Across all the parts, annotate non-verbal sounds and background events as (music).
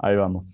Ahí vamos.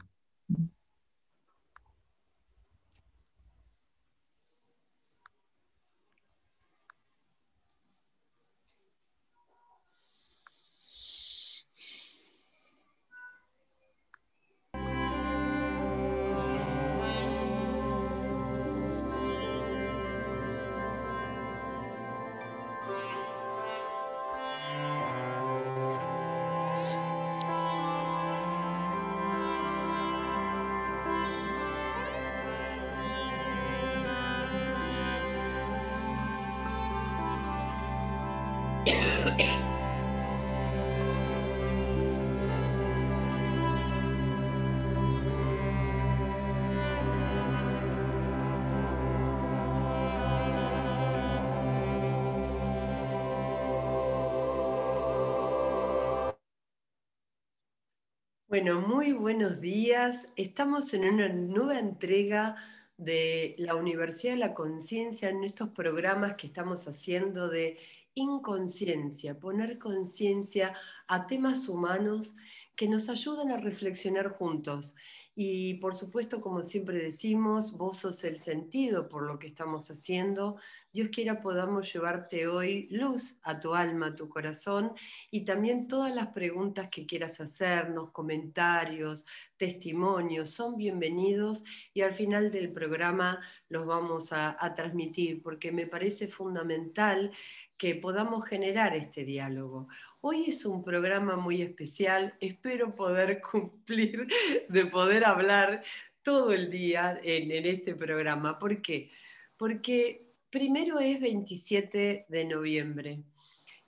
Bueno, muy buenos días. Estamos en una nueva entrega de la Universidad de la Conciencia en estos programas que estamos haciendo de inconsciencia, poner conciencia a temas humanos que nos ayudan a reflexionar juntos. Y por supuesto, como siempre decimos, vos sos el sentido por lo que estamos haciendo. Dios quiera podamos llevarte hoy luz a tu alma, a tu corazón y también todas las preguntas que quieras hacernos, comentarios, testimonios, son bienvenidos y al final del programa los vamos a, a transmitir porque me parece fundamental que podamos generar este diálogo. Hoy es un programa muy especial, espero poder (laughs) cumplir, de poder hablar todo el día en, este programa. ¿Por qué? Porque primero es 27 de noviembre.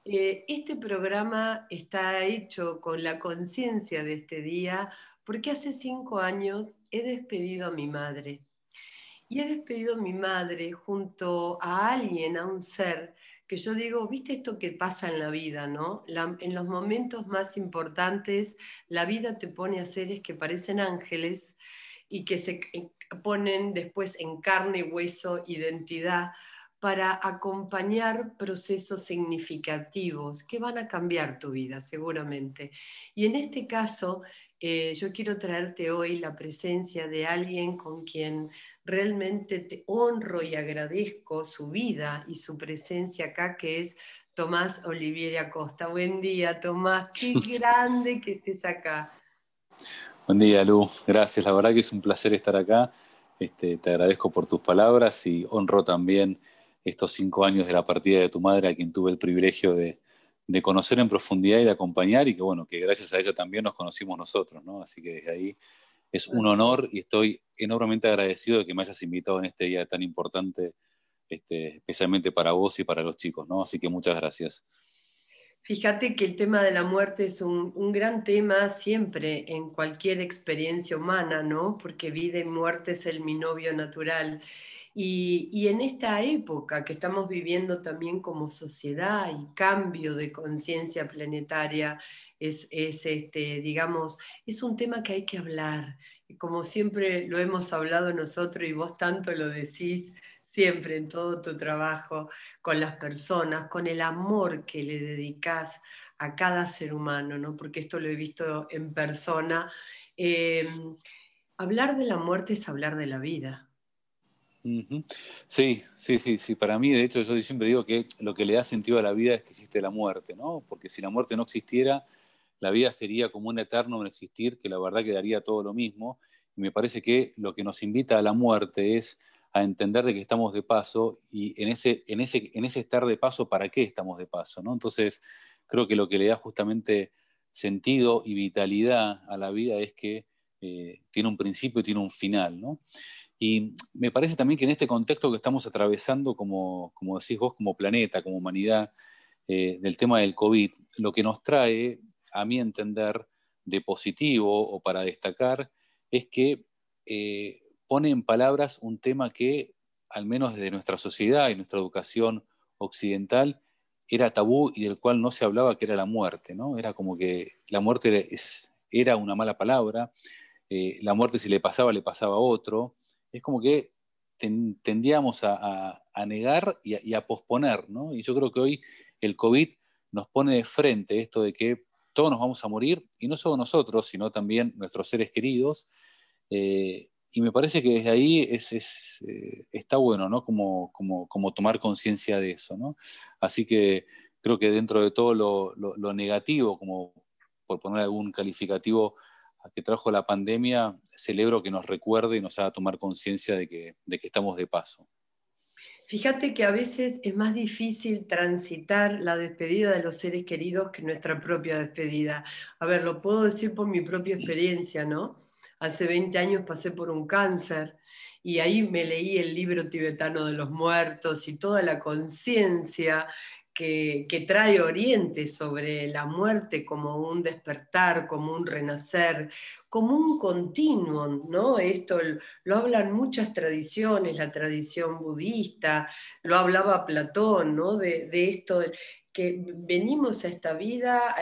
Eh, este programa está hecho con la conciencia de este día porque hace cinco años he despedido a mi madre. Y he despedido a mi madre junto a alguien, a un ser que yo digo, viste esto que pasa en la vida, ¿no? en los momentos más importantes, la vida te pone a seres que parecen ángeles y que se ponen después en carne, hueso, identidad para acompañar procesos significativos que van a cambiar tu vida, seguramente. Y en este caso, eh, yo quiero traerte hoy la presencia de alguien con quien realmente te honro y agradezco su vida y su presencia acá, que es Tomás Olivier Acosta. Buen día, Tomás, qué (laughs) grande que estés acá. Buen día, Lu. Gracias, la verdad que es un placer estar acá. Este, te agradezco por tus palabras y honro también estos cinco años de la partida de tu madre, a quien tuve el privilegio de, de conocer en profundidad y de acompañar, y que bueno, que gracias a ella también nos conocimos nosotros, ¿no? Así que desde ahí es un honor y estoy enormemente agradecido de que me hayas invitado en este día tan importante, este, especialmente para vos y para los chicos, ¿no? Así que muchas gracias. Fíjate que el tema de la muerte es un, gran tema siempre en cualquier experiencia humana, ¿no? Porque vida y muerte es el binomio natural. Y, y, en esta época que estamos viviendo también como sociedad y cambio de conciencia planetaria, es, este, digamos, es un tema que hay que hablar. Como siempre lo hemos hablado nosotros y vos tanto lo decís siempre en todo tu trabajo con las personas, con el amor que le dedicas a cada ser humano, ¿no? porque esto lo he visto en persona. Em, hablar de la muerte es hablar de la vida. Sí, sí, sí, sí. Para mí, de hecho, yo siempre digo que lo que le da sentido a la vida es que existe la muerte, ¿no? Porque si la muerte no existiera, la vida sería como un eterno no existir, que la verdad quedaría todo lo mismo. Y me parece que lo que nos invita a la muerte es a entender de que estamos de paso y en ese, en ese, en ese estar de paso, ¿para qué estamos de paso? ¿no? Entonces, creo que lo que le da justamente sentido y vitalidad a la vida es que eh, tiene un principio y tiene un final. ¿no? Y me parece también que en este contexto que estamos atravesando, como, como decís vos, como planeta, como humanidad, eh, del tema del COVID, lo que nos trae a mi entender, de positivo o para destacar, es que eh, pone en palabras un tema que, al menos desde nuestra sociedad y nuestra educación occidental, era tabú y del cual no se hablaba, que era la muerte, ¿no? Era como que la muerte era una mala palabra, eh, la muerte si le pasaba, le pasaba a otro. Es como que tendíamos a, negar y a, posponer, ¿no? Y yo creo que hoy el COVID nos pone de frente esto de que todos nos vamos a morir, y no solo nosotros, sino también nuestros seres queridos. Eh, y me parece que desde ahí eh, está bueno, ¿no? Como, como, tomar conciencia de eso, ¿no? Así que creo que dentro de todo lo, negativo, como por poner algún calificativo que trajo la pandemia, celebro que nos recuerde y nos haga tomar conciencia de que, de que estamos de paso. Fíjate que a veces es más difícil transitar la despedida de los seres queridos que nuestra propia despedida. A ver, lo puedo decir por mi propia experiencia, ¿no? Hace 20 años pasé por un cáncer y ahí me leí el libro tibetano de los muertos y toda la conciencia que, trae Oriente sobre la muerte como un despertar, como un renacer, como un continuum, ¿no? Esto lo hablan muchas tradiciones, la tradición budista, lo hablaba Platón, ¿no? De, esto, que venimos a esta vida,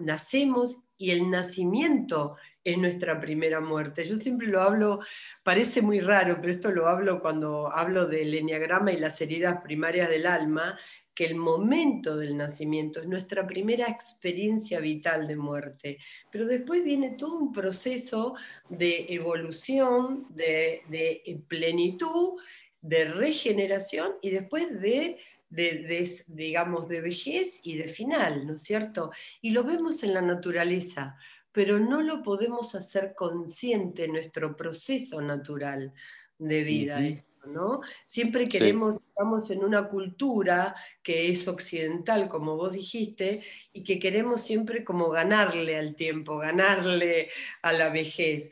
nacemos y el nacimiento es nuestra primera muerte. Yo siempre lo hablo, parece muy raro, pero esto lo hablo cuando hablo del enneagrama y las heridas primarias del alma, que el momento del nacimiento es nuestra primera experiencia vital de muerte, pero después viene todo un proceso de evolución, de, plenitud, de regeneración y después de, digamos, de vejez y de final, ¿no es cierto? Y lo vemos en la naturaleza, pero no lo podemos hacer consciente en nuestro proceso natural de vida. ¿No? Siempre queremos, estamos en una cultura que es occidental, como vos dijiste, y que queremos siempre como ganarle al tiempo, ganarle a la vejez.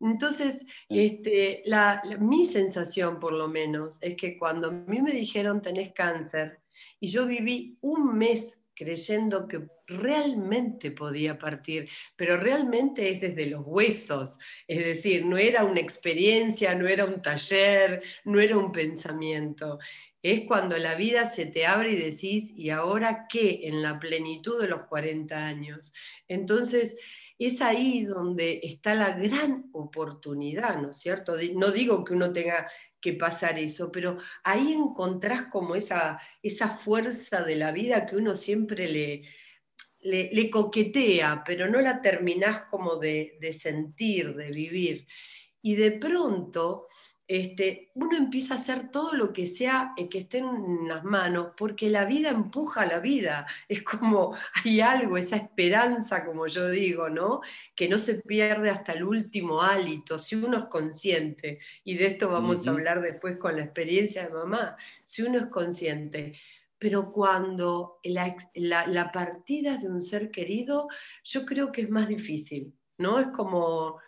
Entonces, este, mi sensación por lo menos es que cuando a mí me dijeron tenés cáncer y yo viví un mes creyendo que realmente podía partir, pero realmente es desde los huesos, es decir, no era una experiencia, no era un taller, no era un pensamiento. Es cuando la vida se te abre y decís, ¿y ahora qué? En la plenitud de los 40 años. Entonces, es ahí donde está la gran oportunidad, ¿no es cierto? No digo que uno tenga que pasar eso, pero ahí encontrás como esa, esa fuerza de la vida que uno siempre le, le, coquetea, pero no la terminás como de, de sentir, de vivir. Y de pronto este, uno empieza a hacer todo lo que sea eh, que esté en las manos, porque la vida empuja a la vida. (laughs) Es como hay algo, esa esperanza, como yo digo, ¿no? Que no se pierde hasta el último hálito, si uno es consciente. Y de esto vamos a hablar después con la experiencia de mamá. Si uno es consciente. Pero cuando la, la partida de un ser querido, yo creo que es más difícil, ¿no? Es como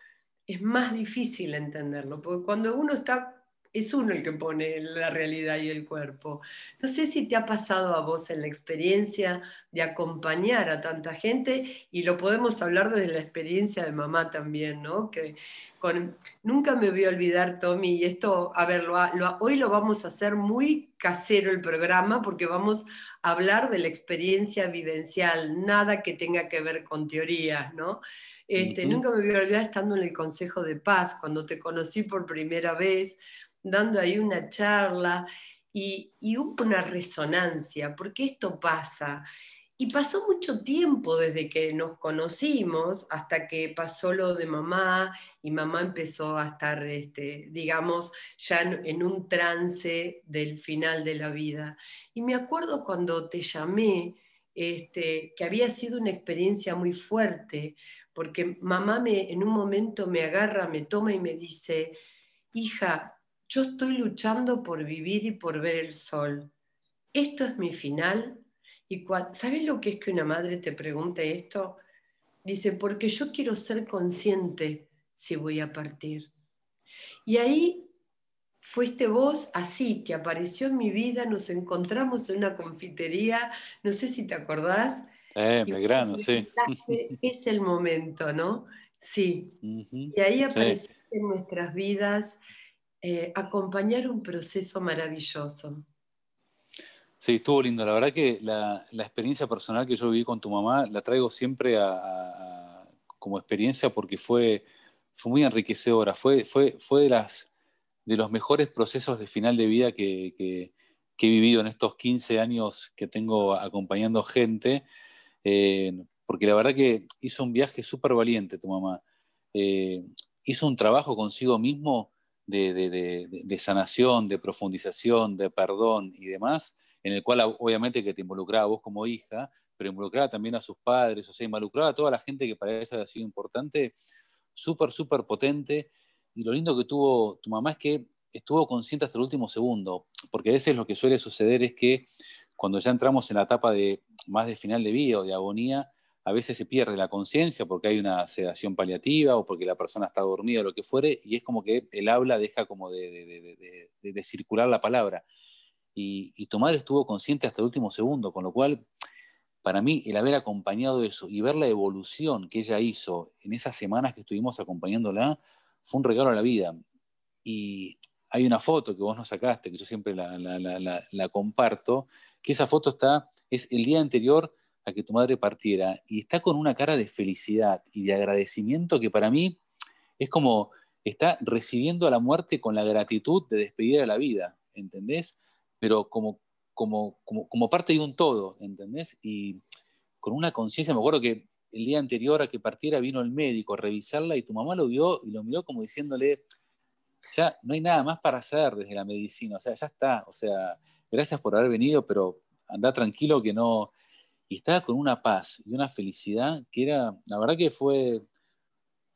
es más difícil entenderlo, porque cuando uno está, es uno el que pone la realidad y el cuerpo. No sé si te ha pasado a vos en la experiencia de acompañar a tanta gente, y lo podemos hablar desde la experiencia de mamá también, ¿no? Que con, nunca me voy a olvidar, Tommy, y esto, a ver, hoy lo vamos a hacer muy casero el programa, porque vamos hablar de la experiencia vivencial, nada que tenga que ver con teorías, ¿no? Este, nunca me voy a olvidar estando en el Consejo de Paz, cuando te conocí por primera vez, dando ahí una charla y, hubo una resonancia, porque esto pasa. Y pasó mucho tiempo desde que nos conocimos hasta que pasó lo de mamá y mamá empezó a estar, este, digamos, ya en, un trance del final de la vida. Y me acuerdo cuando te llamé, este, que había sido una experiencia muy fuerte, porque mamá me, en un momento me agarra, me toma y me dice, hija, yo estoy luchando por vivir y por ver el sol. Esto es mi final. Y ¿Sabes lo que es que una madre te pregunte esto? Dice, porque yo quiero ser consciente si voy a partir. Y ahí fuiste vos así, que apareció en mi vida, nos encontramos en una confitería, no sé si te acordás, eh, Belgrano, sí. Es el momento, ¿no? Sí. Y ahí aparece en nuestras vidas eh, acompañar un proceso maravilloso. Sí, estuvo lindo. La verdad que la, experiencia personal que yo viví con tu mamá la traigo siempre como experiencia porque fue, muy enriquecedora. Fue, de, los mejores procesos de final de vida que, que he vivido en estos 15 años que tengo acompañando gente. Eh, porque la verdad que hizo un viaje súper valiente tu mamá. Eh, hizo un trabajo consigo mismo de, sanación, de profundización, de perdón y demás, en el cual obviamente que te involucraba vos como hija, pero involucraba también a sus padres, o sea, involucraba a toda la gente que para ella había sido importante, súper, súper potente. Y lo lindo que tuvo tu mamá es que estuvo consciente hasta el último segundo, porque a veces lo que suele suceder es que cuando ya entramos en la etapa de más de final de vida o de agonía, a veces se pierde la conciencia porque hay una sedación paliativa o porque la persona está dormida o lo que fuere, y es como que el habla deja como de, circular la palabra. Y, y, tu madre estuvo consciente hasta el último segundo, con lo cual, para mí, el haber acompañado eso y ver la evolución que ella hizo en esas semanas que estuvimos acompañándola, fue un regalo a la vida. Y hay una foto que vos nos sacaste, que yo siempre la, la comparto, que esa foto está, es el día anterior a que tu madre partiera y está con una cara de felicidad y de agradecimiento que para mí es como está recibiendo a la muerte con la gratitud de despedir a la vida, ¿entendés? Pero como, como, como, parte de un todo, ¿entendés? Y con una conciencia, me acuerdo que el día anterior a que partiera vino el médico a revisarla y tu mamá lo vio y lo miró como diciéndole, ya no hay nada más para hacer desde la medicina, o sea, ya está, o sea, gracias por haber venido, pero anda tranquilo que no, y estaba con una paz y una felicidad que era, la verdad que fue,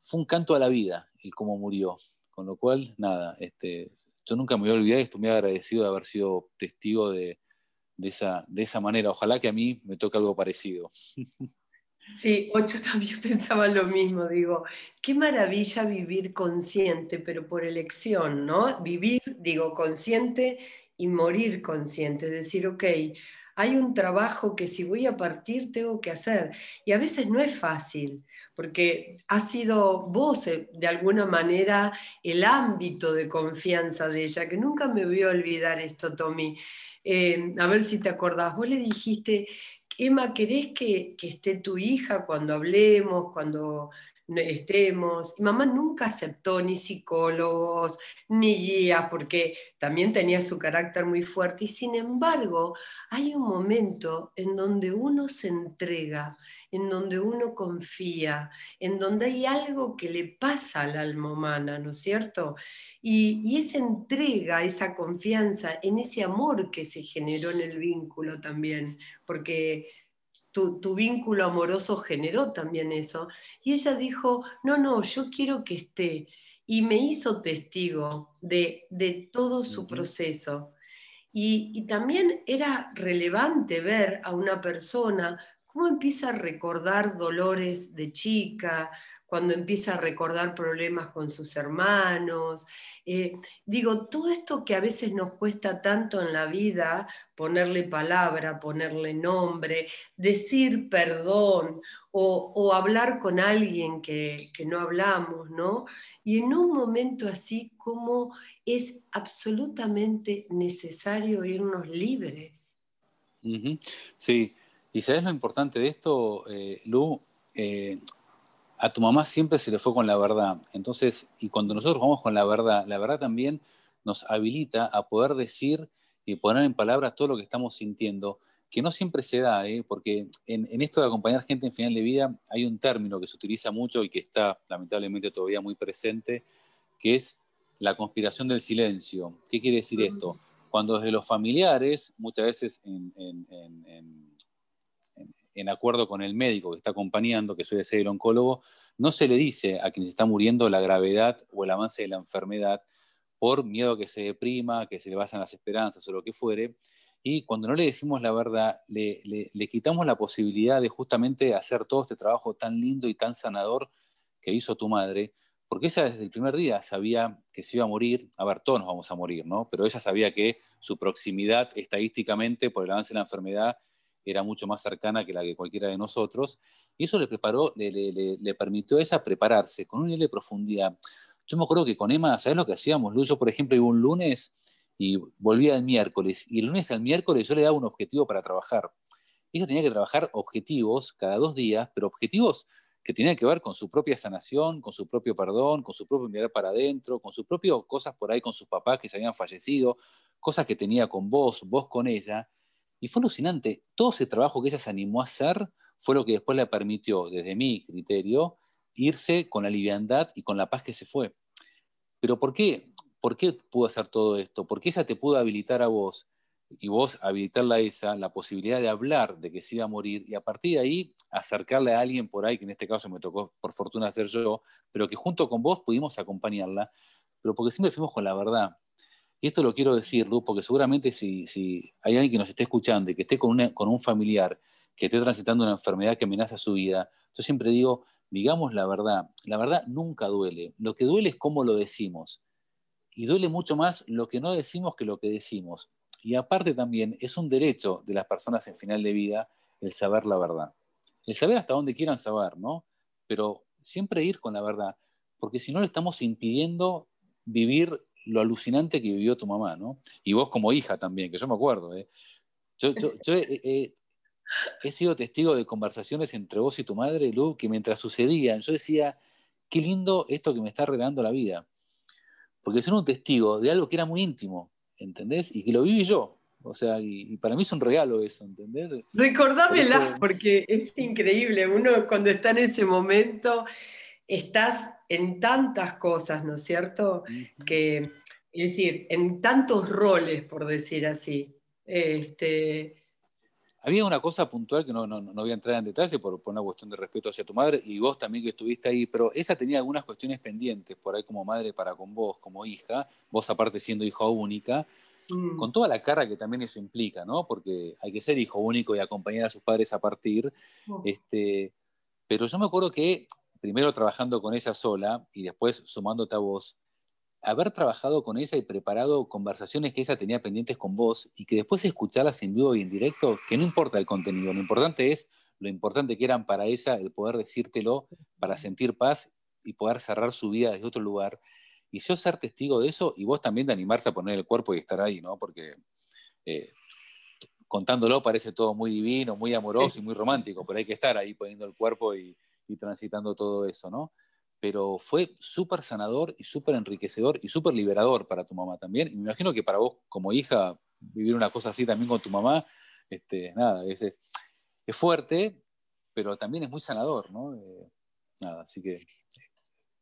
fue un canto a la vida el cómo murió. Con lo cual, nada, este, yo nunca me voy a olvidar y estoy muy agradecido de haber sido testigo de, esa, de esa manera. Ojalá que a mí me toque algo parecido. (laughs) Sí, Ocho también (laughs) pensaba lo mismo, digo, qué maravilla vivir consciente, pero por elección, ¿no? Vivir, digo, consciente y morir consciente, decir, ok, hay un trabajo que si voy a partir tengo que hacer. Y a veces no es fácil, porque ha sido vos, eh, de alguna manera, el ámbito de confianza de ella, que nunca me voy a olvidar esto, Tommy. Eh, a ver si te acordás, vos le dijiste, Emma, ¿querés que, que esté tu hija cuando hablemos, cuando estemos. mamá nunca aceptó ni psicólogos, ni guías, porque también tenía su carácter muy fuerte. Y sin embargo, hay un momento en donde uno se entrega, en donde uno confía, en donde hay algo que le pasa al alma humana, ¿no es cierto? Y, y esa entrega, esa confianza, en ese amor que se generó en el vínculo también, porque tu, vínculo amoroso generó también eso. Y ella dijo, no, no, yo quiero que esté. Y me hizo testigo de, todo su proceso. Y, y, también era relevante ver a una persona cómo empieza a recordar dolores de chica, cuando empieza a recordar problemas con sus hermanos. Eh, digo, todo esto que a veces nos cuesta tanto en la vida, ponerle palabra, ponerle nombre, decir perdón o, hablar con alguien que, no hablamos, ¿no? Y en un momento así como es absolutamente necesario irnos libres. Sí, y sabes lo importante de esto, eh, Lu, eh, a tu mamá siempre se le fue con la verdad. Entonces, y cuando nosotros vamos con la verdad, la verdad también nos habilita a poder decir y poner en palabras todo lo que estamos sintiendo, que no siempre se da, ¿eh? porque en, esto de acompañar gente en final de vida hay un término que se utiliza mucho y que está lamentablemente todavía muy presente, que es la conspiración del silencio. ¿Qué quiere decir esto? Cuando desde los familiares, muchas veces en en acuerdo con el médico que está acompañando, que suele ser el oncólogo, no se le dice a quien se está muriendo la gravedad o el avance de la enfermedad por miedo que se deprima, que se le basan las esperanzas o lo que fuere. Y cuando no le decimos la verdad, le, quitamos la posibilidad de justamente hacer todo este trabajo tan lindo y tan sanador que hizo tu madre, porque ella desde el primer día sabía que se iba a morir, a ver, todos nos vamos a morir, ¿no? Pero ella sabía que su proximidad estadísticamente por el avance de la enfermedad era mucho más cercana que la que cualquiera de nosotros, y eso le preparó, le, permitió a ella prepararse con un nivel de profundidad. Yo me acuerdo que con Emma, ¿sabes lo que hacíamos? Yo, por ejemplo, iba un lunes y volvía el miércoles, y el lunes al miércoles yo le daba un objetivo para trabajar. Ella tenía que trabajar objetivos cada dos días, pero objetivos que tenían que ver con su propia sanación, con su propio perdón, con su propio mirar para adentro, con sus propias cosas por ahí con sus papás que se habían fallecido, cosas que tenía con vos, vos con ella. Y fue alucinante. Todo ese trabajo que ella se animó a hacer fue lo que después le permitió, desde mi criterio, irse con la liviandad y con la paz que se fue. Pero ¿por qué? ¿Por qué pudo hacer todo esto? Porque ella te pudo habilitar a vos y vos habilitarla a esa la posibilidad de hablar de que se iba a morir y a partir de ahí acercarle a alguien por ahí, que en este caso me tocó por fortuna ser yo, pero que junto con vos pudimos acompañarla, pero porque siempre fuimos con la verdad. Y esto lo quiero decir, Lu, porque seguramente si, hay alguien que nos esté escuchando y que esté con, con un familiar que esté transitando una enfermedad que amenaza su vida, yo siempre digo, digamos la verdad. La verdad nunca duele. Lo que duele es cómo lo decimos. Y duele mucho más lo que no decimos que lo que decimos. Y aparte también es un derecho de las personas en final de vida el saber la verdad. El saber hasta dónde quieran saber, ¿no? Pero siempre ir con la verdad, porque si no le estamos impidiendo vivir lo alucinante que vivió tu mamá, ¿no? Y vos como hija también, que yo me acuerdo, ¿eh? Yo, he, sido testigo de conversaciones entre vos y tu madre, Lu, que mientras sucedían, yo decía, qué lindo esto que me está regalando la vida. Porque son un testigo de algo que era muy íntimo, ¿entendés? Y que lo viví yo. O sea, y, para mí es un regalo eso, ¿entendés? Recordámela, porque es increíble. Uno cuando está en ese momento, estás en tantas cosas, ¿no es cierto? Que, es decir, en tantos roles, por decir así. Este... Había una cosa puntual que no, no, no, voy a entrar en detalle por, por, una cuestión de respeto hacia tu madre y vos también que estuviste ahí, pero ella tenía algunas cuestiones pendientes por ahí como madre para con vos, como hija, vos aparte siendo hija única, mm. con toda la cara que también eso implica, ¿no? Porque hay que ser hijo único y acompañar a sus padres a partir. Oh. Este, pero yo me acuerdo que primero trabajando con ella sola y después sumándote a vos, haber trabajado con ella y preparado conversaciones que ella tenía pendientes con vos y que después escucharlas en vivo y en directo, que no importa el contenido, lo importante es lo importante que eran para ella el poder decírtelo para sentir paz y poder cerrar su vida desde otro lugar. Y yo ser testigo de eso y vos también de animarte a poner el cuerpo y estar ahí, ¿no? Porque eh, contándolo parece todo muy divino, muy amoroso y muy romántico, pero hay que estar ahí poniendo el cuerpo y, y transitando todo eso, ¿no? Pero fue súper sanador y súper enriquecedor y súper liberador para tu mamá también. Y me imagino que para vos como hija, vivir una cosa así también con tu mamá, este, nada, es, es, fuerte, pero también es muy sanador, ¿no? Eh, nada, así que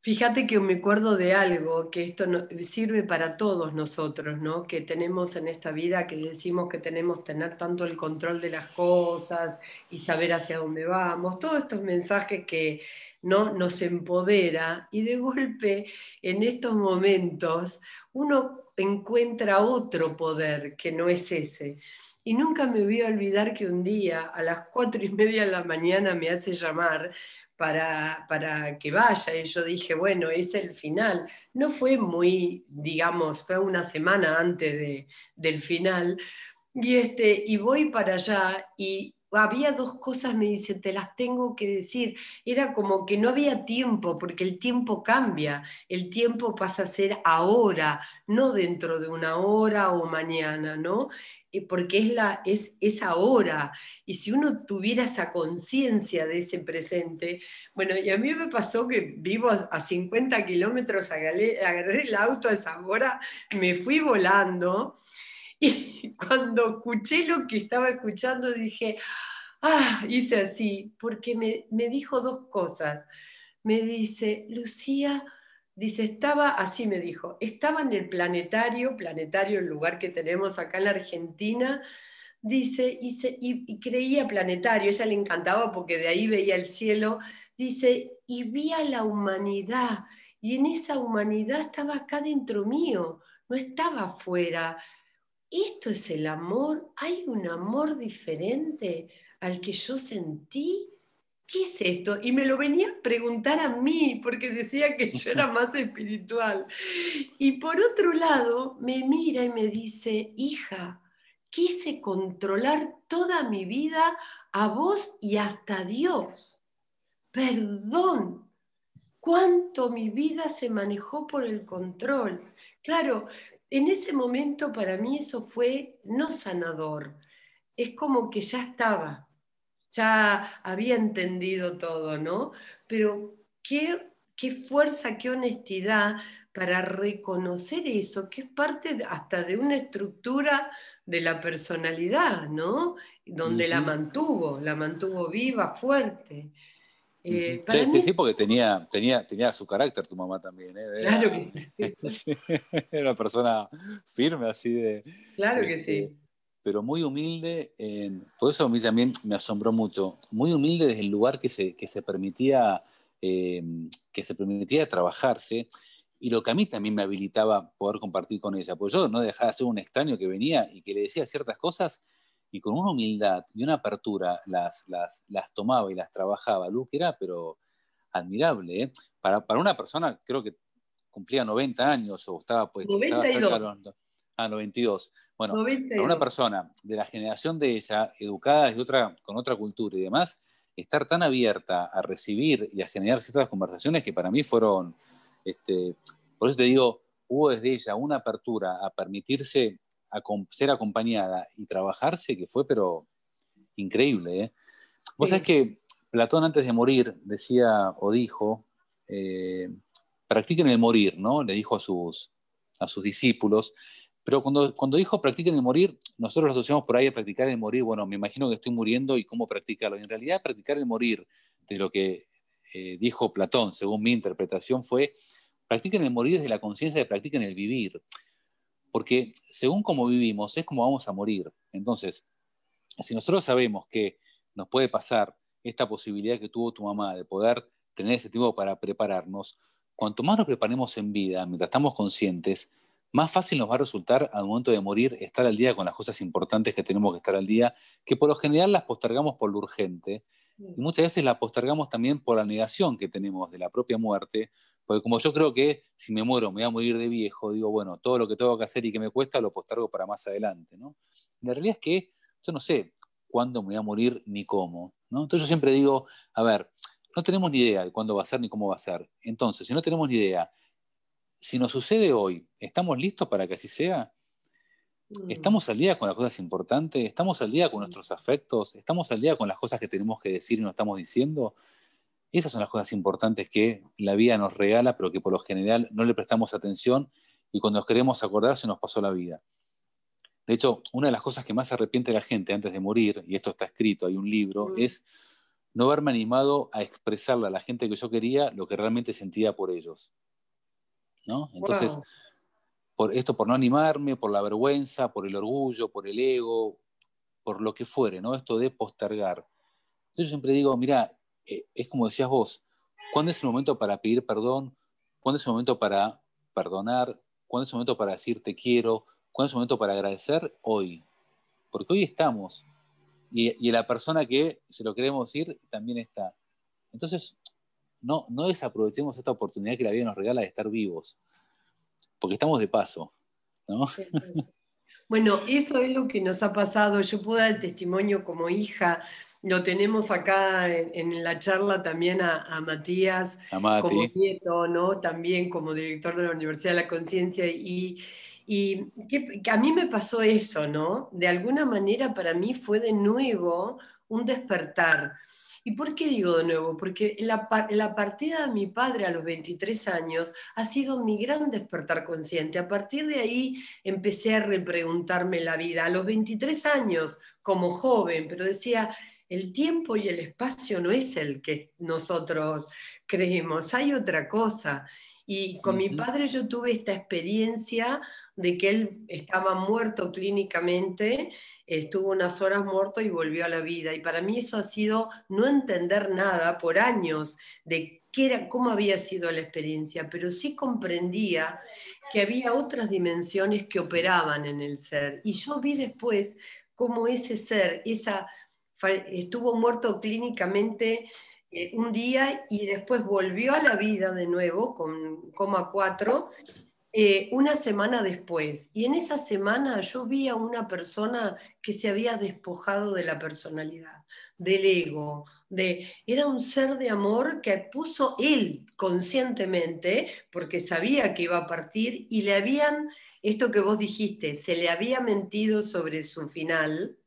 Fíjate que me acuerdo de algo, que esto sirve para todos nosotros, ¿no? Que tenemos en esta vida, que decimos que tenemos tener tanto el control de las cosas y saber hacia dónde vamos, todos estos mensajes que ¿no? nos empodera y de golpe en estos momentos uno encuentra otro poder que no es ese. Y nunca me voy a olvidar que un día a las cuatro y media de la mañana me hace llamar para, para, que vaya. Y yo dije, bueno, es el final. No fue muy, digamos, fue una semana antes de, del final. Y, este, y voy para allá y había dos cosas, me dice, te las tengo que decir. Era como que no había tiempo, porque el tiempo cambia, el tiempo pasa a ser ahora, no dentro de una hora o mañana, ¿no? Porque es, la, es, es ahora. Y si uno tuviera esa conciencia de ese presente, bueno, y a mí me pasó que vivo a 50 kilómetros, agarré, agarré el auto a esa hora, me fui volando y cuando escuché lo que estaba escuchando dije, ah, hice así, porque me, me dijo dos cosas. Me dice, Lucía, dice, estaba, así me dijo, estaba en el planetario, planetario, el lugar que tenemos acá en la Argentina, dice, y, y, creía planetario, ella le encantaba porque de ahí veía el cielo, dice, y vi a la humanidad, y en esa humanidad estaba acá dentro mío, no estaba afuera, ¿Esto es el amor? ¿Hay un amor diferente al que yo sentí? ¿Qué es esto? Y me lo venía a preguntar a mí, porque decía que yo era más espiritual. Y por otro lado, me mira y me dice, hija, quise controlar toda mi vida a vos y hasta Dios. Perdón, cuánto mi vida se manejó por el control. Claro, en ese momento para mí eso fue no sanador, es como que ya estaba, ya había entendido todo, ¿no? Pero qué, qué fuerza, qué honestidad para reconocer eso, que es parte hasta de una estructura de la personalidad, ¿no? Donde la mantuvo, la mantuvo viva, fuerte. Eh, sí, sí, porque tenía, tenía, tenía su carácter tu mamá también. ¿eh? claro que (laughs) sí. Era una persona firme así de... Claro que sí. Este, pero muy humilde, por eso a mí también me asombró mucho, muy humilde desde el lugar que se, que se permitía, em, que se permitía trabajarse y lo que a mí también me habilitaba poder compartir con ella, porque yo no dejaba de ser un extraño que venía y que le decía ciertas cosas y con una humildad y una apertura las, las, las tomaba y las trabajaba. Lu, que era, pero admirable. ¿eh? Para, para, una persona, creo que cumplía 90 años o estaba, pues, 92. estaba cerca de Ah, 92. Bueno, para una persona de la generación de ella, educada de otra, con otra cultura y demás, estar tan abierta a recibir y a generar ciertas conversaciones que para mí fueron, este, por eso te digo, hubo desde ella una apertura a permitirse a ser acompañada y trabajarse que fue, pero increíble. ¿eh? Vos sabés que Platón antes de morir decía o dijo, eh, practiquen el morir, ¿no? Le dijo a sus, a sus discípulos, pero cuando, cuando dijo practiquen el morir, nosotros lo asociamos por ahí a practicar el morir, bueno, me imagino que estoy muriendo y cómo practicarlo. en realidad practicar el morir, de lo que eh, dijo Platón, según mi interpretación, fue practiquen el morir desde la conciencia de practiquen el vivir. Porque según cómo vivimos es como vamos a morir. Entonces, si nosotros sabemos que nos puede pasar esta posibilidad que tuvo tu mamá de poder tener ese tiempo para prepararnos, cuanto más nos preparemos en vida, mientras estamos conscientes, más fácil nos va a resultar al momento de morir estar al día con las cosas importantes que tenemos que estar al día, que por lo general las postergamos por lo urgente y muchas veces las postergamos también por la negación que tenemos de la propia muerte, porque como yo creo que si me muero me voy a morir de viejo, digo, bueno, todo lo que tengo que hacer y que me cuesta lo postergo para más adelante, ¿no? La realidad es que yo no sé cuándo me voy a morir ni cómo, ¿no? Entonces yo siempre digo, a ver, no tenemos ni idea de cuándo va a ser ni cómo va a ser. Entonces, si no tenemos ni idea si nos sucede hoy, ¿estamos listos para que así sea? Mm. ¿Estamos al día con las cosas importantes? ¿Estamos al día con mm. nuestros afectos? ¿Estamos al día con las cosas que tenemos que decir y no estamos diciendo? Esas son las cosas importantes que la vida nos regala, pero que por lo general no le prestamos atención y cuando nos queremos acordar se nos pasó la vida. De hecho, una de las cosas que más arrepiente la gente antes de morir, y esto está escrito, hay un libro, mm. es no haberme animado a expresarle a la gente que yo quería lo que realmente sentía por ellos. Entonces, por esto por no animarme, por la vergüenza, por el orgullo, por el ego, por lo que fuere, ¿no? Esto de postergar. Yo siempre digo, mira, eh, es como decías vos, ¿cuándo es el momento para pedir perdón? ¿Cuándo es el momento para perdonar? ¿Cuándo es el momento para decir te quiero? ¿Cuándo es el momento para agradecer? Hoy. Porque hoy estamos. Y, y la persona que se lo queremos decir también está. Entonces, no, no desaprovechemos esta oportunidad que la vida nos regala de estar vivos, porque estamos de paso. Bueno, eso es lo que nos ha pasado. Yo puedo dar el testimonio como hija. Lo tenemos acá en, la charla también a, Matías como nieto, ¿no? También como director de la Universidad de la Conciencia. Y, y que, a mí me pasó eso, ¿no? De alguna manera para mí fue de nuevo un despertar ¿Y por qué digo de nuevo? Porque la, la, partida de mi padre a los 23 años ha sido mi gran despertar consciente. A partir de ahí empecé a repreguntarme la vida. A los 23 años, como joven, pero decía, el tiempo y el espacio no es el que nosotros creemos, hay otra cosa. Y con mi padre yo tuve esta experiencia de que él estaba muerto clínicamente estuvo unas horas muerto y volvió a la vida. Y para mí eso ha sido no entender nada por años de qué era, cómo había sido la experiencia, pero sí comprendía que había otras dimensiones que operaban en el ser. Y yo vi después cómo ese ser, esa, estuvo muerto clínicamente eh, un día y después volvió a la vida de nuevo con coma 4 eh, una semana después. Y en esa semana yo vi a una persona que se había despojado de la personalidad, del ego, de, era un ser de amor que puso él conscientemente, porque sabía que iba a partir, y le habían, esto que vos dijiste, se le había mentido sobre su final,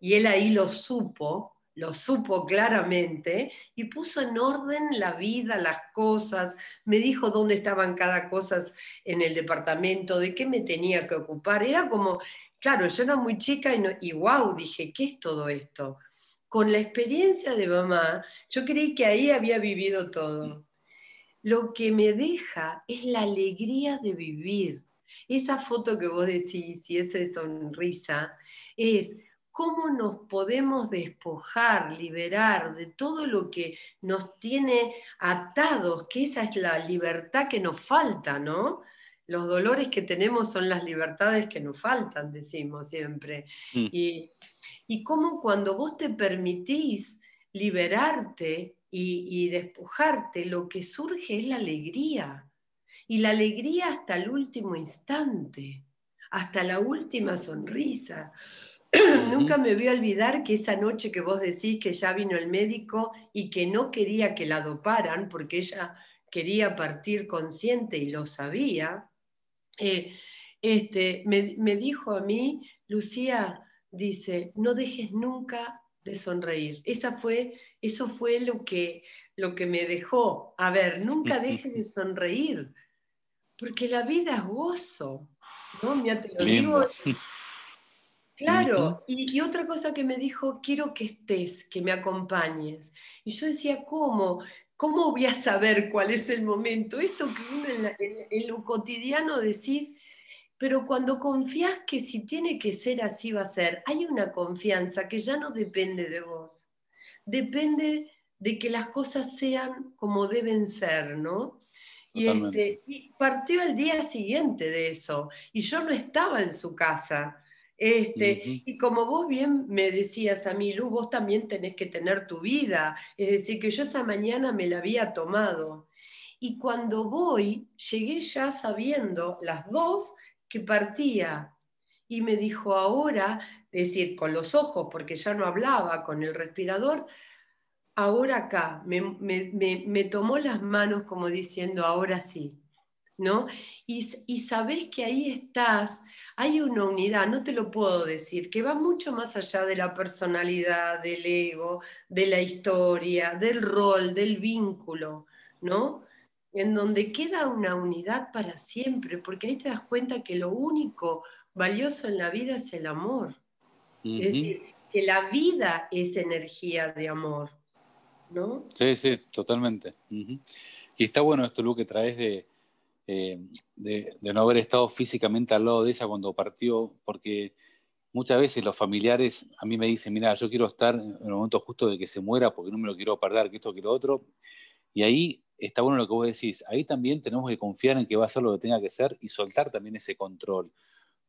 y él ahí lo supo, lo supo claramente y puso en orden la vida, las cosas, me dijo dónde estaban cada cosa en el departamento, de qué me tenía que ocupar. Era como, claro, yo era muy chica y, y wow, dije, ¿qué es todo esto? Con la experiencia de mamá, yo creí que ahí había vivido todo. Lo que me deja es la alegría de vivir. Esa foto que vos decís y esa sonrisa es cómo nos podemos despojar, liberar de todo lo que nos tiene atados, que esa es la libertad que nos falta, ¿no? Los dolores que tenemos son las libertades que nos faltan, decimos siempre. Mm. Y, y cómo cuando vos te permitís liberarte y, y despojarte, lo que surge es la alegría. Y la alegría hasta el último instante, hasta la última sonrisa. Nunca me voy a olvidar que esa noche que vos decís que ya vino el médico y que no quería que la doparan porque ella quería partir consciente y lo sabía, eh, este, me, dijo a mí, Lucía, dice, no dejes nunca de sonreír. Esa fue, eso fue lo que, lo que me dejó. A ver, nunca dejes de sonreír, porque la vida es gozo. ¿no? Mira, te lo digo (laughs) Claro, y, otra cosa que me dijo, quiero que estés, que me acompañes. Y yo decía, ¿cómo? ¿Cómo voy a saber cuál es el momento? Esto que uno en, lo cotidiano decís, pero cuando confías que si tiene que ser así va a ser, hay una confianza que ya no depende de vos, depende de que las cosas sean como deben ser, ¿no? Y, este, y partió el día siguiente de eso, y yo no estaba en su casa este, Y como vos bien me decías a mí, Lu, vos también tenés que tener tu vida. Es decir, que yo esa mañana me la había tomado. Y cuando voy, llegué ya sabiendo las dos que partía. Y me dijo ahora, es decir, con los ojos, porque ya no hablaba, con el respirador, ahora acá, me, me tomó las manos como diciendo, ahora sí. ¿No? Y, y sabés que ahí estás hay una unidad, no te lo puedo decir, que va mucho más allá de la personalidad, del ego, de la historia, del rol, del vínculo, ¿no? En donde queda una unidad para siempre, porque ahí te das cuenta que lo único valioso en la vida es el amor. Es decir, que la vida es energía de amor, ¿no? Sí, sí, totalmente. Y está bueno esto, Lu, que traes de, eh, de, no haber estado físicamente al lado de ella cuando partió, porque muchas veces los familiares a mí me dicen, mira, yo quiero estar en el momento justo de que se muera porque no me lo quiero perder, que esto, que lo otro. Y ahí está bueno lo que vos decís, ahí también tenemos que confiar en que va a ser lo que tenga que ser y soltar también ese control.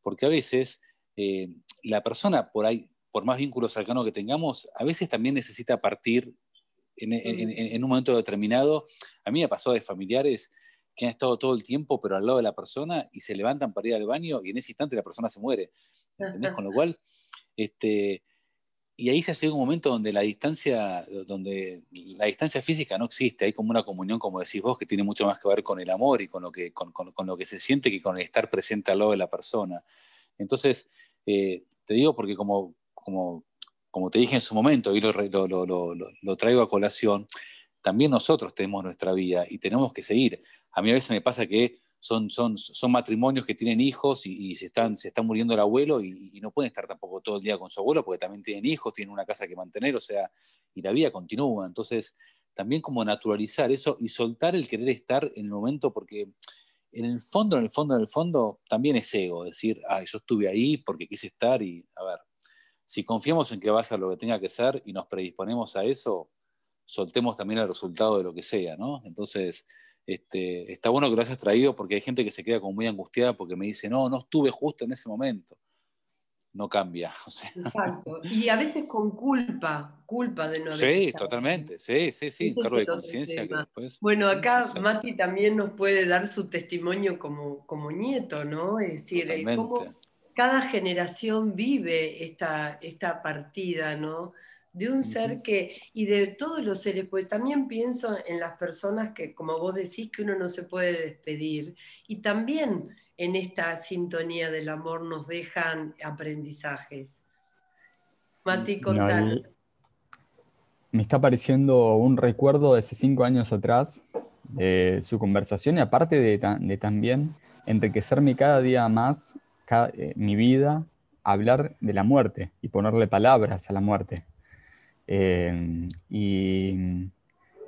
Porque a veces eh, la persona, por ahí, por más vínculos cercanos que tengamos, a veces también necesita partir en, en un momento determinado. A mí me pasó de familiares que han estado todo el tiempo, pero al lado de la persona, y se levantan para ir al baño y en ese instante la persona se muere. ¿Entendés? Con lo cual, este, y ahí se hace un momento donde la distancia, donde la distancia física no existe, hay como una comunión, como decís vos, que tiene mucho más que ver con el amor y con lo que, con, lo que se siente que con el estar presente al lado de la persona. Entonces, eh, te digo porque como, como, como te dije en su momento, y lo, lo, lo traigo a colación, también nosotros tenemos nuestra vida y tenemos que seguir. A mí a veces me pasa que son, son, son matrimonios que tienen hijos y, se, están, se está muriendo el abuelo y, no pueden estar tampoco todo el día con su abuelo porque también tienen hijos, tienen una casa que mantener, o sea, y la vida continúa. Entonces, también como naturalizar eso y soltar el querer estar en el momento porque en el fondo, en el fondo, en el fondo, también es ego, decir, ah, yo estuve ahí porque quise estar y, a ver, si confiamos en que va a ser lo que tenga que ser y nos predisponemos a eso, soltemos también el resultado de lo que sea, ¿no? Entonces, este, está bueno que lo hayas traído porque hay gente que se queda como muy angustiada porque me dice, no, no estuve justo en ese momento. No cambia. (laughs) Exacto. Y a veces con culpa, culpa de no haber Sí, totalmente, sí, sí, sí, un cargo de conciencia Bueno, acá Mati también nos puede dar su testimonio como, como nieto, ¿no? Es decir, cómo cada generación vive esta, esta partida, ¿no? De un ser que, y de todos los seres, pues también pienso en las personas que, como vos decís, que uno no se puede despedir, y también en esta sintonía del amor nos dejan aprendizajes. Mati, contale. me está pareciendo un recuerdo de hace cinco años atrás, de su conversación y aparte de, también enriquecerme cada día más eh, mi vida, hablar de la muerte y ponerle palabras a la muerte. Eh, y,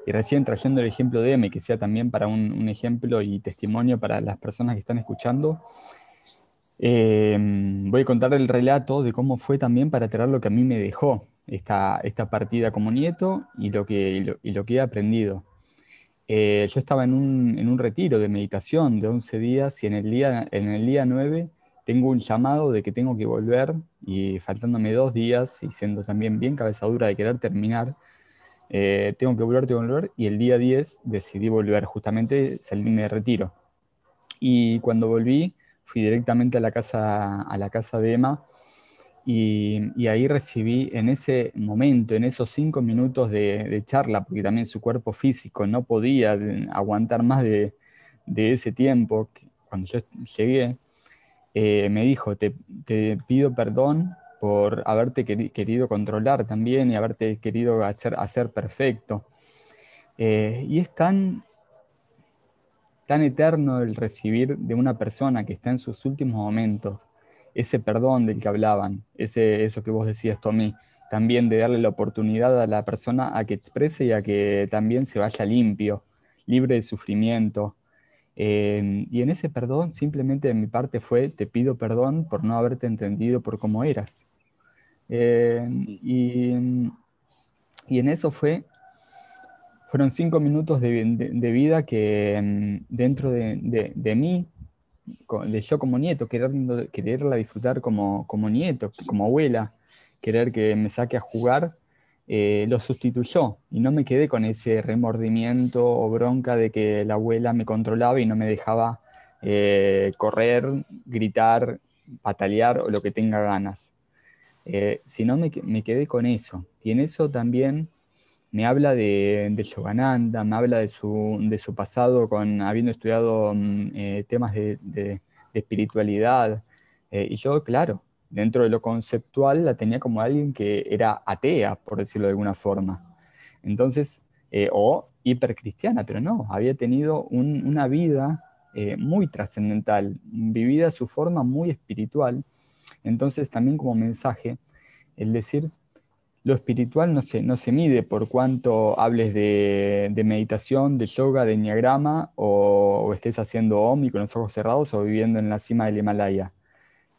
recién trayendo el ejemplo de M, que sea también para un, ejemplo y testimonio para las personas que están escuchando, eh, voy a contar el relato de cómo fue también para traer lo que a mí me dejó esta, esta partida como nieto y lo que, y lo, que he aprendido. Eh, yo estaba en un, en un, retiro de meditación de 11 días y en el, día, en el día 9 tengo un llamado de que tengo que volver y faltándome dos días y siendo también bien cabezadura de querer terminar, eh, tengo que volver, tengo que volver y el día 10 decidí volver, justamente salirme de retiro. Y cuando volví, fui directamente a la casa, a la casa de Emma y, ahí recibí en ese momento, en esos cinco minutos de, charla, porque también su cuerpo físico no podía aguantar más de, ese tiempo, cuando yo llegué, eh, me dijo, te, pido perdón por haberte querido controlar también y haberte querido hacer, hacer perfecto. Eh, y es tan, tan eterno el recibir de una persona que está en sus últimos momentos ese perdón del que hablaban, ese, eso que vos decías, Tommy, también de darle la oportunidad a la persona a que exprese y a que también se vaya limpio, libre de sufrimiento. Eh, y en ese perdón simplemente de mi parte fue, te pido perdón por no haberte entendido por cómo eras. Eh, y, en eso fue, fueron cinco minutos de, vida que mm, dentro de, de mí de yo como nieto, querer, quererla disfrutar como, como nieto, como abuela, querer que me saque a jugar, eh, lo sustituyó y no me quedé con ese remordimiento o bronca de que la abuela me controlaba y no me dejaba eh, correr, gritar, patalear o lo que tenga ganas. Eh, sino me, me, quedé con eso. Y en eso también me habla de, de Yogananda, me habla de su, de su pasado con habiendo estudiado mm, eh, temas de, espiritualidad. Eh, y yo, claro, dentro de lo conceptual la tenía como alguien que era atea, por decirlo de alguna forma. Entonces, eh, o hipercristiana, pero no, había tenido una vida muy trascendental, vivida a su forma muy espiritual. Entonces, también como mensaje, el decir, lo espiritual no se, no se mide por cuánto hables de, meditación, de yoga, de enneagrama, o, estés haciendo OMI con los ojos cerrados o viviendo en la cima del Himalaya,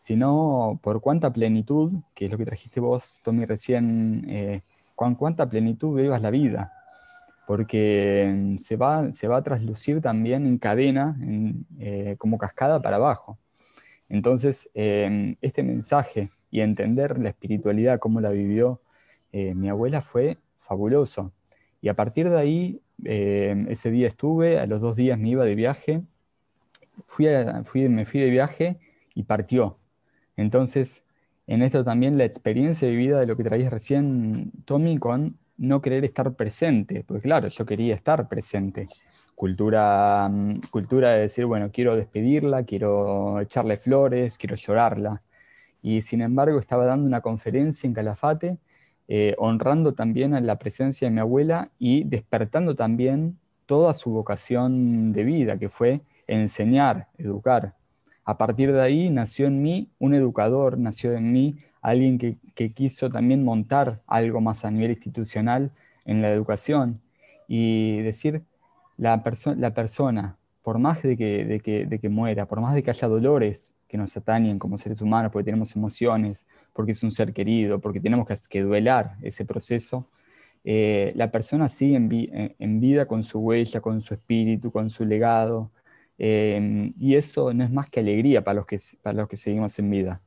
sino por cuánta plenitud, que es lo que trajiste vos, Tommy, recién, eh, con cuánta plenitud vivas la vida, porque se va, se va a traslucir también en cadena, eh, como cascada para abajo. Entonces, eh, este mensaje y entender la espiritualidad, cómo la vivió, eh, mi abuela fue fabuloso. Y a partir de ahí, eh, ese día estuve, a los dos días me iba de viaje, fui, fui me fui de viaje y partió. Entonces, en esto también la experiencia vivida de lo que traías recién, Tommy, con no querer estar presente, porque claro, yo quería estar presente. Cultura, mm, cultura de decir, bueno, quiero despedirla, quiero echarle flores, quiero llorarla. Y sin embargo, estaba dando una conferencia en Calafate eh, honrando también a la presencia de mi abuela y despertando también toda su vocación de vida, que fue enseñar, educar. A partir de ahí nació en mí un educador, nació en mí alguien que, quiso también montar algo más a nivel institucional en la educación y decir, la, la persona, por más de que, de que muera, por más de que haya dolores, que nos atañen como seres humanos, porque tenemos emociones, porque es un ser querido, porque tenemos que, duelar ese proceso, eh, la persona sigue en, vida con su huella, con su espíritu, con su legado, em, y eso no es más que alegría para los que, para los que seguimos en vida.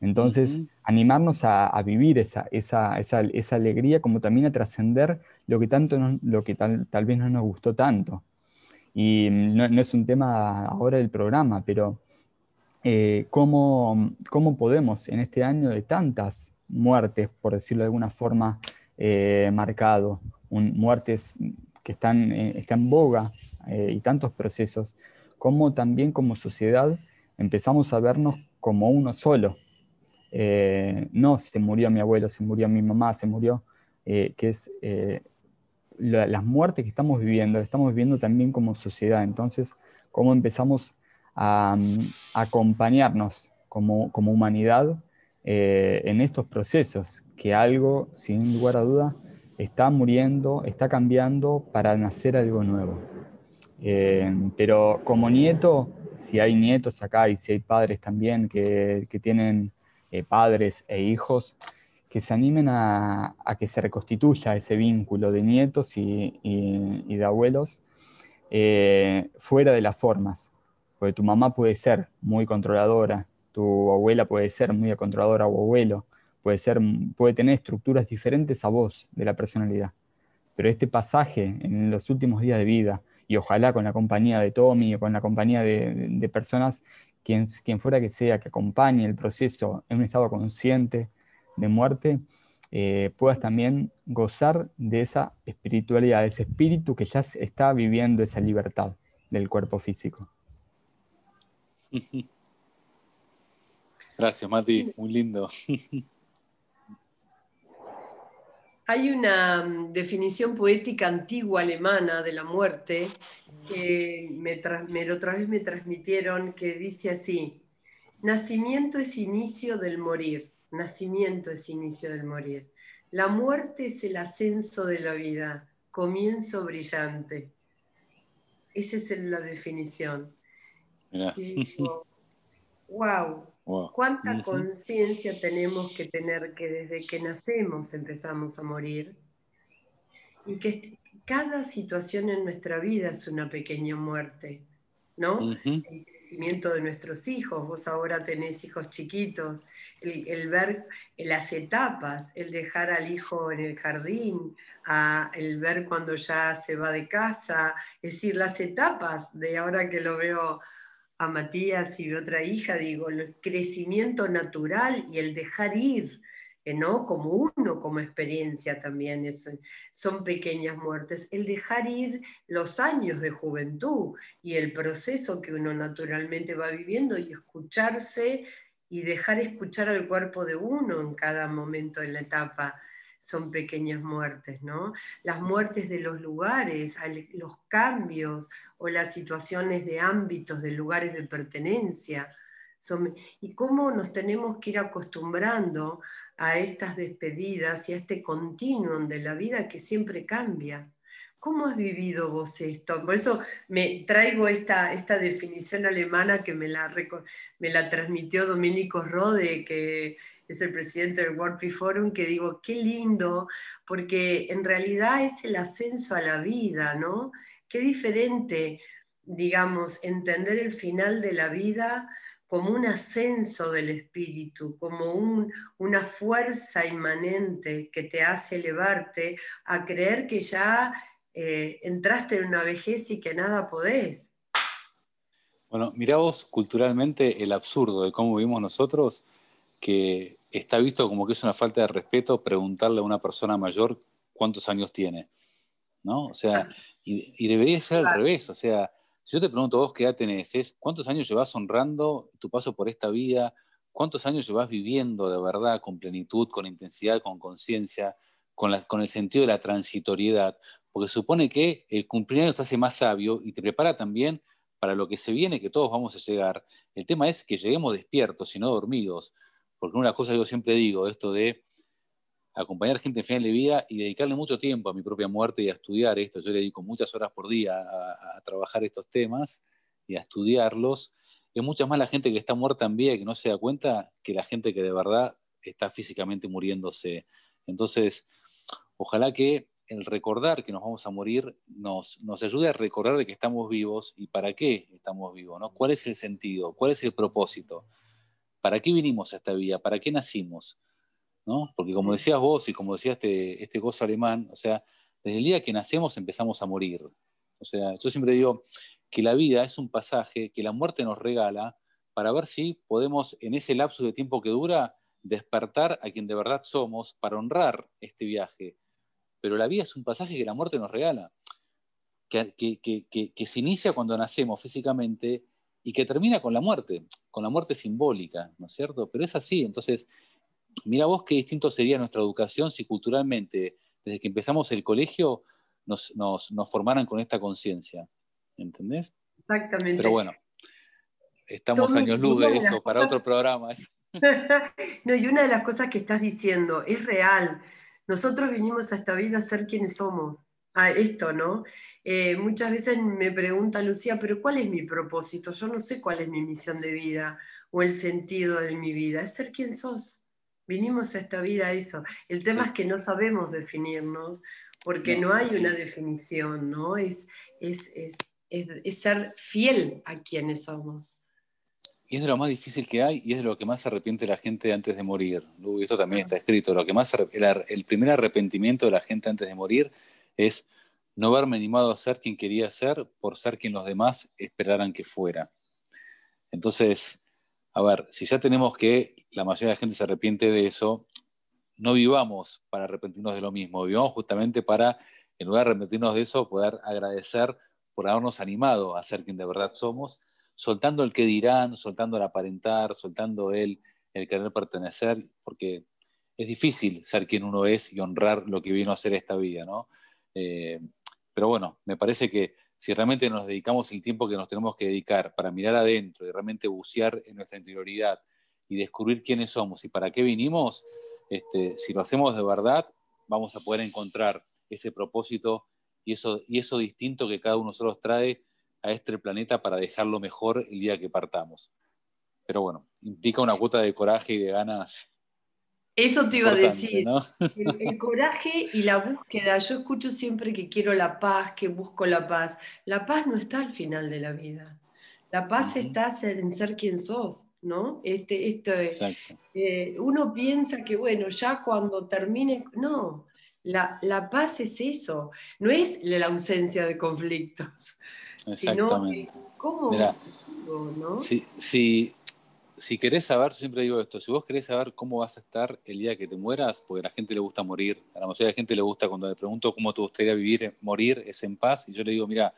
Entonces, animarnos a, vivir esa, esa, esa, esa, alegría, como también a trascender lo que, tanto lo que tal, tal, vez no nos gustó tanto. Y no, no es un tema ahora del programa, pero eh, cómo, podemos en este año de tantas muertes, por decirlo de alguna forma, eh, marcado, muertes que están, eh, están en boga y tantos procesos, cómo también como sociedad empezamos a vernos como uno solo. no se murió mi abuelo, se murió mi mamá, se murió que es las muertes que estamos viviendo, estamos viviendo también como sociedad. Entonces, cómo empezamos a, acompañarnos como, como humanidad en estos procesos, que algo, sin lugar a duda, está muriendo, está cambiando para nacer algo nuevo. Eh, pero como nieto, si hay nietos acá y si hay padres también que, tienen eh, padres e hijos, que se animen a, que se reconstituya ese vínculo de nietos y, de abuelos eh, fuera de las formas. Porque tu mamá puede ser muy controladora, tu abuela puede ser muy controladora o abuelo, puede, ser, puede tener estructuras diferentes a vos de la personalidad. Pero este pasaje en los últimos días de vida, y ojalá con la compañía de Tommy o con la compañía de, personas, quien, quien, fuera que sea, que acompañe el proceso en un estado consciente de muerte, eh, puedas también gozar de esa espiritualidad, de ese espíritu que ya está viviendo esa libertad del cuerpo físico. (laughs) Gracias, Mati, muy lindo. (laughs) Hay una mm, definición poética antigua alemana de la muerte que me, me, otra vez me transmitieron que dice así, nacimiento es inicio del morir, nacimiento es inicio del morir. La muerte es el ascenso de la vida, comienzo brillante. Esa es la definición. wow, ¿Cuánta conciencia tenemos que tener que desde que nacemos empezamos a morir? Y que cada situación en nuestra vida es una pequeña muerte, ¿no? El crecimiento de nuestros hijos, vos ahora tenés hijos chiquitos, el, ver las etapas, el dejar al hijo en el jardín, el ver cuando ya se va de casa, es decir, las etapas de ahora que lo veo a Matías y otra hija, digo, el crecimiento natural y el dejar ir, eh, ¿no? Como uno, como experiencia también, son pequeñas muertes. El dejar ir los años de juventud y el proceso que uno naturalmente va viviendo y escucharse y dejar escuchar al cuerpo de uno en cada momento en la etapa son pequeñas muertes, ¿no? Las muertes de los lugares, los cambios o las situaciones de ámbitos, de lugares de pertenencia. Y cómo nos tenemos que ir acostumbrando a estas despedidas y a este continuum de la vida que siempre cambia. ¿Cómo has vivido vos esto? Por eso me traigo esta, esta definición alemana que me la, me la transmitió Domenico Rode, que es el presidente del World Free Forum, que digo, qué lindo, porque en realidad es el ascenso a la vida, ¿no? Qué diferente, digamos, entender el final de la vida como un ascenso del espíritu, como una fuerza inmanente que te hace elevarte a creer que ya eh, entraste en una vejez y que nada podés. Bueno, mirá vos culturalmente el absurdo de cómo vivimos nosotros, que está visto como que es una falta de respeto preguntarle a una persona mayor cuántos años tiene, ¿no? O sea, y, debería ser al revés, o sea, si yo te pregunto vos qué edad tenés, es cuántos años llevas honrando tu paso por esta vida, cuántos años llevas viviendo de verdad con plenitud, con intensidad, con conciencia, con, con el sentido de la transitoriedad, porque supone que el cumpleaños te hace más sabio y te prepara también para lo que se viene, que todos vamos a llegar. El tema es que lleguemos despiertos y no dormidos. Porque una cosa que yo siempre digo, esto de acompañar gente en final de vida y dedicarle mucho tiempo a mi propia muerte y a estudiar esto. Yo le dedico muchas horas por día a, trabajar estos temas y a estudiarlos. Es mucha más la gente que está muerta en vida y que no se da cuenta que la gente que de verdad está físicamente muriéndose. Entonces, ojalá que el recordar que nos vamos a morir nos, nos ayude a recordar de que estamos vivos y para qué estamos vivos, ¿no? ¿Cuál es el sentido? ¿Cuál es el propósito? ¿Para qué vinimos a esta vida? ¿Para qué nacimos? ¿No? Porque como decías vos y como decía este, este gozo alemán, o sea, desde el día que nacemos empezamos a morir. O sea, yo siempre digo que la vida es un pasaje que la muerte nos regala para ver si podemos, en ese lapso de tiempo que dura, despertar a quien de verdad somos para honrar este viaje. Pero la vida es un pasaje que la muerte nos regala, que, que se inicia cuando nacemos físicamente y que termina con la muerte, con la muerte simbólica, ¿no es cierto? Pero es así, entonces, mira vos qué distinto sería nuestra educación si culturalmente desde que empezamos el colegio nos, nos, nos formaran con esta conciencia. ¿Entendés? Exactamente. Pero bueno, estamos años luz de eso para otro programa. (laughs) no, y una de las cosas que estás diciendo es real. Nosotros vinimos a esta vida a ser quienes somos, a esto, ¿no? Eh, muchas veces me pregunta Lucía, pero ¿cuál es mi propósito? Yo no sé cuál es mi misión de vida o el sentido de mi vida. Es ser quien sos. Vinimos a esta vida a eso. El tema es que no sabemos definirnos porque no, hay una definición, ¿no? Es, es, es, es, ser fiel a quienes somos. Y es de lo más difícil que hay y es de lo que más se arrepiente la gente antes de morir. esto también está escrito. Lo que más el, primer arrepentimiento de la gente antes de morir es no haberme animado a ser quien quería ser por ser quien los demás esperaran que fuera. Entonces, a ver, si ya tenemos que la mayoría de la gente se arrepiente de eso, no vivamos para arrepentirnos de lo mismo, vivamos justamente para, en lugar de arrepentirnos de eso, poder agradecer por habernos animado a ser quien de verdad somos soltando el que dirán, soltando el aparentar, soltando el, el querer pertenecer, porque es difícil ser quien uno es y honrar lo que vino a ser esta vida, ¿no? Eh, pero bueno, me parece que si realmente nos dedicamos el tiempo que nos tenemos que dedicar para mirar adentro y realmente bucear en nuestra interioridad y descubrir quiénes somos y para qué vinimos, este, si lo hacemos de verdad, vamos a poder encontrar ese propósito y eso, y eso distinto que cada uno de nosotros trae a este planeta para dejarlo mejor el día que partamos. Pero bueno, implica una cuota de coraje y de ganas. Eso te iba a decir. El, coraje y la búsqueda. Yo escucho siempre que quiero la paz, que busco la paz. La paz no está al final de la vida. La paz está en ser quien sos, ¿no? Este, esto, Exacto. Eh, uno piensa que, bueno, ya cuando termine. No, la, la paz es eso. No es la ausencia de conflictos. Exactamente. ¿Cómo? si, si, querés saber, siempre digo esto, si vos querés saber cómo vas a estar el día que te mueras, porque a la gente le gusta morir, a la mayoría de la gente le gusta cuando le pregunto cómo te gustaría vivir, morir, es en paz, y yo le digo, mira,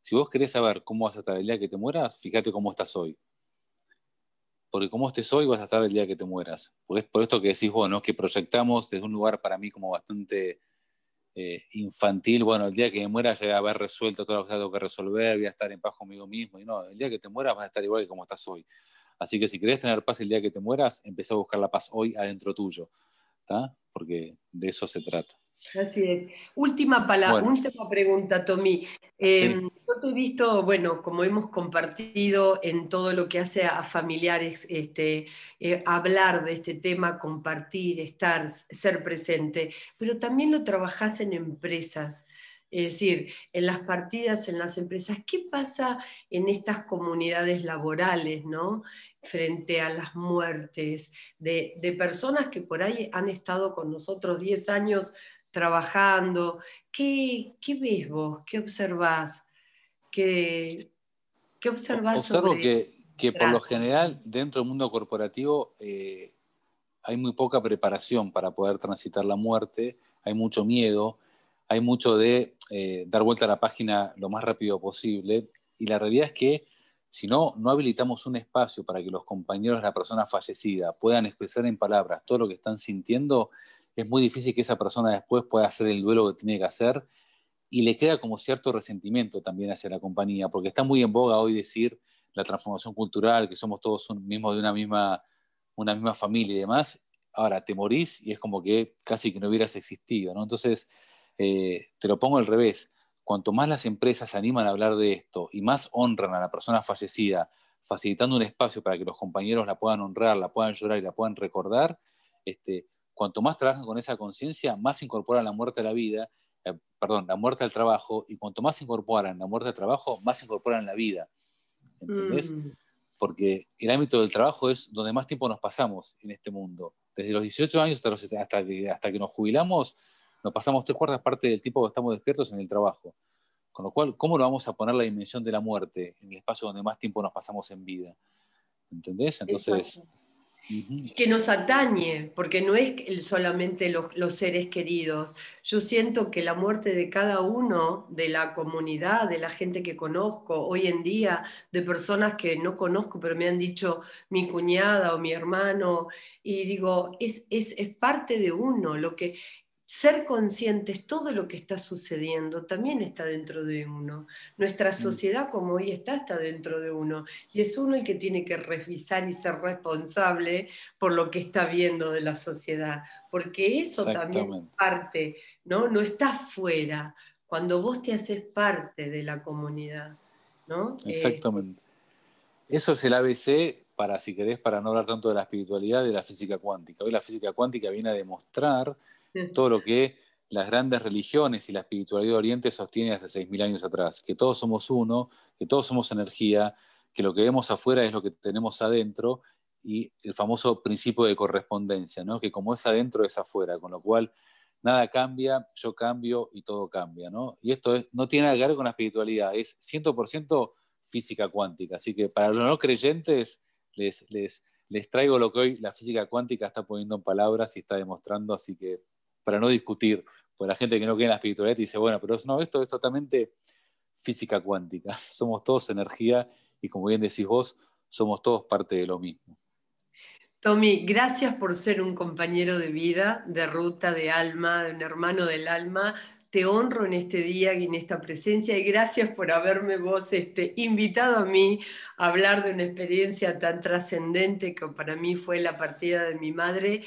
si vos querés saber cómo vas a estar el día que te mueras, fíjate cómo estás hoy. Porque cómo estés hoy vas a estar el día que te mueras. Porque es por esto que decís vos, ¿no? que proyectamos desde un lugar para mí como bastante eh, infantil, bueno, el día que me muera ya voy a haber resuelto todo lo que tengo que resolver, voy a estar en paz conmigo mismo, y no, el día que te mueras vas a estar igual que como estás hoy. Así que si querés tener paz el día que te mueras, empieza a buscar la paz hoy adentro tuyo, ¿está? Porque de eso se trata. Así es. Última palabra, última pregunta, Tommy. Em, yo te he visto, bueno, como hemos compartido en todo lo que hace a familiares, este, eh, hablar de este tema, compartir, estar, ser presente, pero también lo trabajás en empresas. Es decir, en las partidas, en las empresas, ¿qué pasa en estas comunidades laborales, ¿no? Frente a las muertes de, de personas que por ahí han estado con nosotros 10 años trabajando. ¿Qué, qué ves vos? ¿Qué observás? ¿Qué, qué observás? Observo que, que por lo general dentro del mundo corporativo eh, hay muy poca preparación para poder transitar la muerte, hay mucho miedo, hay mucho de eh, dar vuelta a la página lo más rápido posible y la realidad es que si no, no habilitamos un espacio para que los compañeros de la persona fallecida puedan expresar en palabras todo lo que están sintiendo, es muy difícil que esa persona después pueda hacer el duelo que tiene que hacer y le queda como cierto resentimiento también hacia la compañía, porque está muy en boga hoy decir la transformación cultural, que somos todos mismos de una misma, una misma familia y demás. Ahora te morís y es como que casi que no hubieras existido, ¿no? Entonces, eh, te lo pongo al revés. Cuanto más las empresas se animan a hablar de esto y más honran a la persona fallecida, facilitando un espacio para que los compañeros la puedan honrar, la puedan llorar y la puedan recordar, este, cuanto más trabajan con esa conciencia, más incorporan la muerte a la vida, eh, perdón, la muerte al trabajo, y cuanto más incorporan la muerte al trabajo, más incorporan la vida. ¿Entendés? Mm. Porque el ámbito del trabajo es donde más tiempo nos pasamos en este mundo. Desde los 18 años hasta, hasta, que, hasta que nos jubilamos, nos pasamos tres cuartas partes del tiempo que estamos despiertos en el trabajo. Con lo cual, ¿cómo lo vamos a poner la dimensión de la muerte en el espacio donde más tiempo nos pasamos en vida? ¿Entendés? Entonces, que nos atañe, porque no es solamente los, seres queridos. Yo siento que la muerte de cada uno, de la comunidad, de la gente que conozco hoy en día, de personas que no conozco, pero me han dicho mi cuñada o mi hermano, y digo, es, es, es parte de uno, lo que ser conscientes, todo lo que está sucediendo también está dentro de uno. Nuestra mm. sociedad como hoy está, está dentro de uno. Y es uno el que tiene que revisar y ser responsable por lo que está viendo de la sociedad. Porque eso también es parte, ¿no? No está fuera. Cuando vos te haces parte de la comunidad, ¿no? Eh, Exactamente. eso es el ABC para, si querés, para no hablar tanto de la espiritualidad, de la física cuántica. Hoy la física cuántica viene a demostrar (laughs) todo lo que las grandes religiones y la espiritualidad de Oriente sostiene hace 6.000 años atrás, que todos somos uno, que todos somos energía, que lo que vemos afuera es lo que tenemos adentro y el famoso principio de correspondencia, ¿no? que como es adentro es afuera, con lo cual nada cambia, yo cambio y todo cambia. ¿no? Y esto no tiene nada que ver con la espiritualidad, es 100% física cuántica. Así que para los no creyentes les, les, les traigo lo que hoy la física cuántica está poniendo en palabras y está demostrando, así que para no discutir, pues la gente que no cree en la espiritualidad dice, bueno, pero no, esto es totalmente física cuántica, (laughs) somos todos energía y como bien decís vos, somos todos parte de lo mismo. Tommy, gracias por ser un compañero de vida, de ruta, de alma, de un hermano del alma. Te honro en este día y en esta presencia y gracias por haberme vos este, invitado a mí a hablar de una experiencia tan trascendente que para mí fue la partida de mi madre,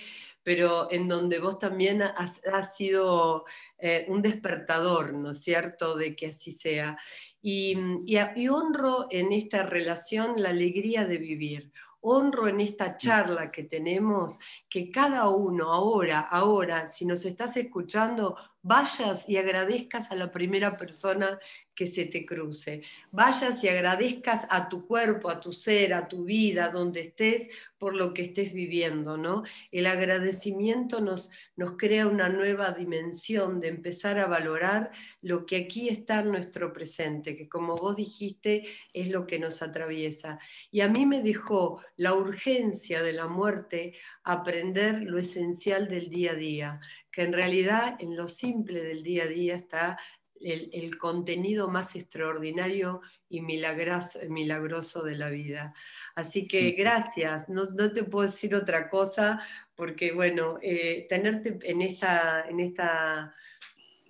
pero en donde vos también has, sido eh, un despertador, ¿no es cierto?, de que así sea. Y, y, honro en esta relación la alegría de vivir. Honro en esta charla que tenemos que cada uno ahora, ahora, si nos estás escuchando, vayas y agradezcas a la primera persona que se te cruce. Vayas y agradezcas a tu cuerpo, a tu ser, a tu vida, donde estés, por lo que estés viviendo, ¿no? El agradecimiento nos, nos crea una nueva dimensión de empezar a valorar lo que aquí está en nuestro presente, que como vos dijiste, es lo que nos atraviesa. Y a mí me dejó la urgencia de la muerte aprender lo esencial del día a día, que en realidad en lo simple del día a día está el, contenido más extraordinario y milagroso, de la vida. Así que gracias, no, te puedo decir otra cosa, porque bueno, eh, tenerte en esta, en esta,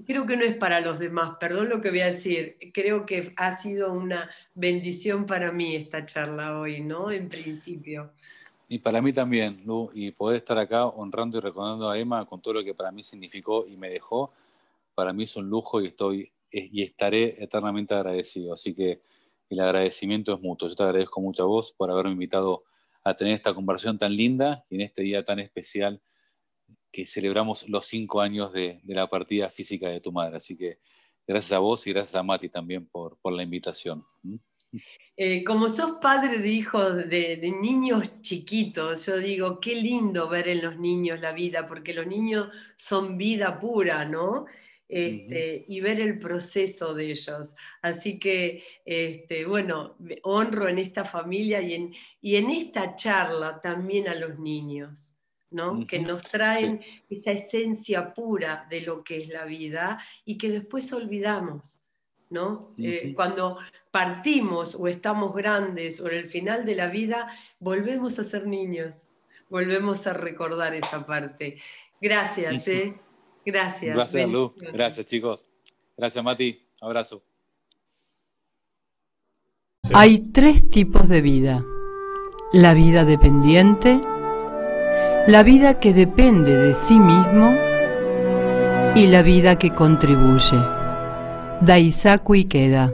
creo que no es para los demás, perdón lo que voy a decir, creo que ha sido una bendición para mí esta charla hoy, ¿no? En principio. Y para mí también, Lu, y poder estar acá honrando y recordando a Emma con todo lo que para mí significó y me dejó, para mí es un lujo y estoy eh, y estaré eternamente agradecido. Así que el agradecimiento es mutuo. Yo te agradezco mucho a vos por haberme invitado a tener esta conversación tan linda y en este día tan especial que celebramos los cinco años de, la partida física de tu madre. Así que gracias a vos y gracias a Mati también por, la invitación. Eh, como sos padre de hijos de, de, niños chiquitos, yo digo, qué lindo ver en los niños la vida, porque los niños son vida pura, ¿no? Este, y ver el proceso de ellos. Así que, este, bueno, honro en esta familia y en, y en esta charla también a los niños. ¿no? que nos traen esa esencia pura de lo que es la vida y que después olvidamos. ¿no? Eh, cuando partimos o estamos grandes o en el final de la vida, volvemos a ser niños, volvemos a recordar esa parte. Gracias. ¿eh? Gracias. Gracias, Lu. Gracias, chicos. Gracias, Mati. Abrazo. Hay tres tipos de vida. La vida dependiente, la vida que depende de sí mismo y la vida que contribuye. Daisaku Ikeda